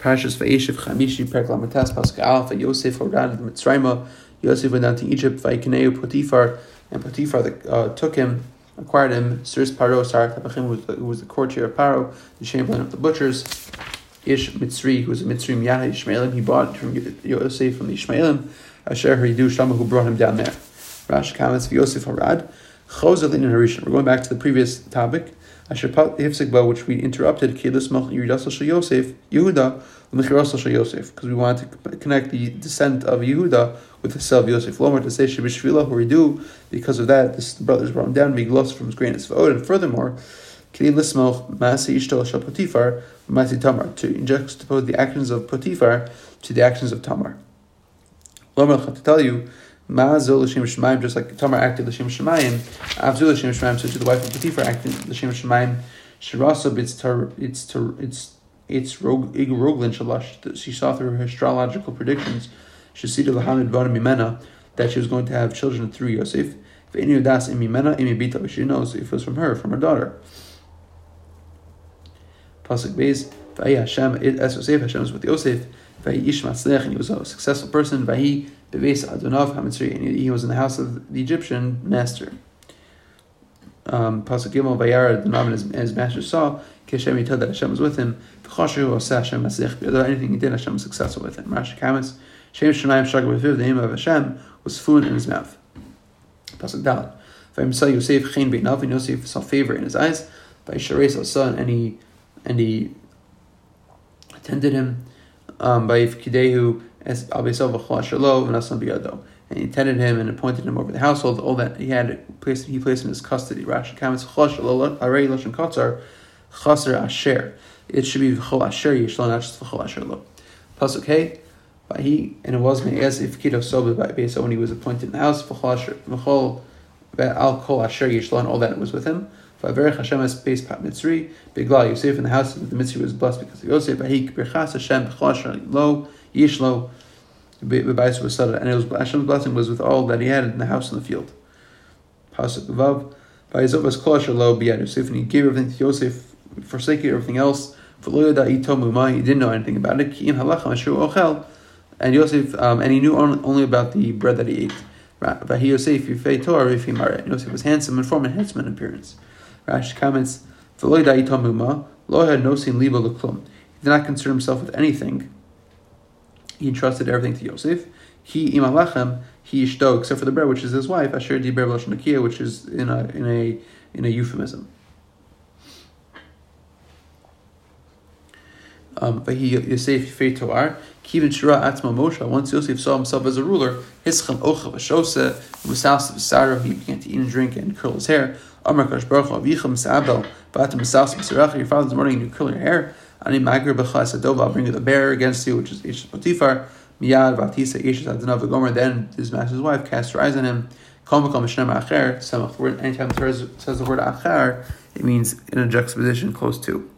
Parashas Vayeshev Chamishi Perek Lamatas Pasuk Alpha Yosef Horan Mitzrayma Yosef went down to Egypt Vayikaneu Potiphar and Potiphar uh, took him acquired him Sirs Paro Sarak Tabachim who was the courtier of Paro the chamberlain of the butchers Ish Mitzri who was a Mitzri Miyah Ishmaelim he bought from Yosef from the Ishmaelim Asher Haridu Shama who brought him down there. Rash comments Yosef Harad Chozalin and Harishan we're going back to the previous topic which we interrupted, Yehuda, because we want to connect the descent of Yehuda with the cell of Yosef. Lomer to say Shebishvila Horidu, because of that, this, the brothers brought him down, being lost from his greatness of and furthermore, Kili Lismoch, Masi Ishto Potifar, Masi Tamar, to juxtapose the actions of Potifar to the actions of Tamar. Lomer, to tell you, Ma'azul l'shem shemayim, just like Tamar acted l'shem shemayim, Avzul l'shem shemayim, so to the wife of Potiphar acted l'shem shemayim, Shirasa it's tar, it's tar, it's it's Roglin shalash. She saw through her astrological predictions, Shasida lahamid vana mimena, that she was going to have children through Yosef. If any of das imimena imibita, she knows it was from her, from her daughter. Pasuk Beis, Vahi Hashem, as Yosef, Hashem was with Yosef, Vahi Ish and he was a successful person, Vahi Beves Adonav Hamitzri, and he was in the house of the Egyptian master. Um, Pasuk Gimel Vayara Adonav and his, his master saw Keshem he told that Hashem was with him. V'chashu Oseh Hashem Matzlech. Anything he did, Hashem was successful with him. Rashi comments Shem Shemaim Shagar B'Viv. The name of Hashem was fluent in his mouth. Pasuk Dalet. Vayimsa Yosef Chen Beinav and Yosef saw favor in his eyes. Vayisharei son and he and he attended him. Um, by Kidehu as and he tended him and appointed him over the household. All that he had placed, he placed in his custody. Rashi comments, chaser asher. It should be v'chol asher yishlo, not just v'chol asher lo. Pasuk hey, by he and it was me as if kido sobe by Besa when he was appointed in the house v'chol al kol asher yishlo and all that was with him. V'averech Hashem es beis pat mitzri bigla Yosef in the house of the mitzri was blessed because of Yosef. V'hi birchas Hashem asher lo yishlo and it was Hashem's blessing was with all that he had in the house and the field. Pasuk Vav. His was kosher lo biyad Yosef, and he gave everything to Yosef, forsaking everything else. For lo yada he didn't know anything about it. Ki halacha ochel, and Yosef, um, and he knew only about the bread that he ate. Vahi Yosef yifei Torah married. Yosef was handsome and form and handsome in appearance. Rashi comments, For lo yada itomuma, lo had no sin liba leklum. He did not concern himself with anything he entrusted everything to Yosef. He imalachem, he ishto, except for the bread, which is his wife, asher nakia, which is in a in a in a euphemism. Um, but he Yosef Yifei Toar, Kivin Shira Atma Moshe. Once Yosef saw himself as a ruler, Hischem Ocha Vashose, Musas Basara, he began to eat and drink and curl his hair. Amar Kash Baruch Avicham Sabel, Vata Musas Basarach, your father's mourning and you curl your hair. Ani magir b'chas adova, I'll bring you the bear against you, which is Ish Potifar. Miyad v'atisa Ish adanav v'gomer. Then his master's wife cast her eyes on him. Anytime it says the word acher, it means in a juxtaposition close to.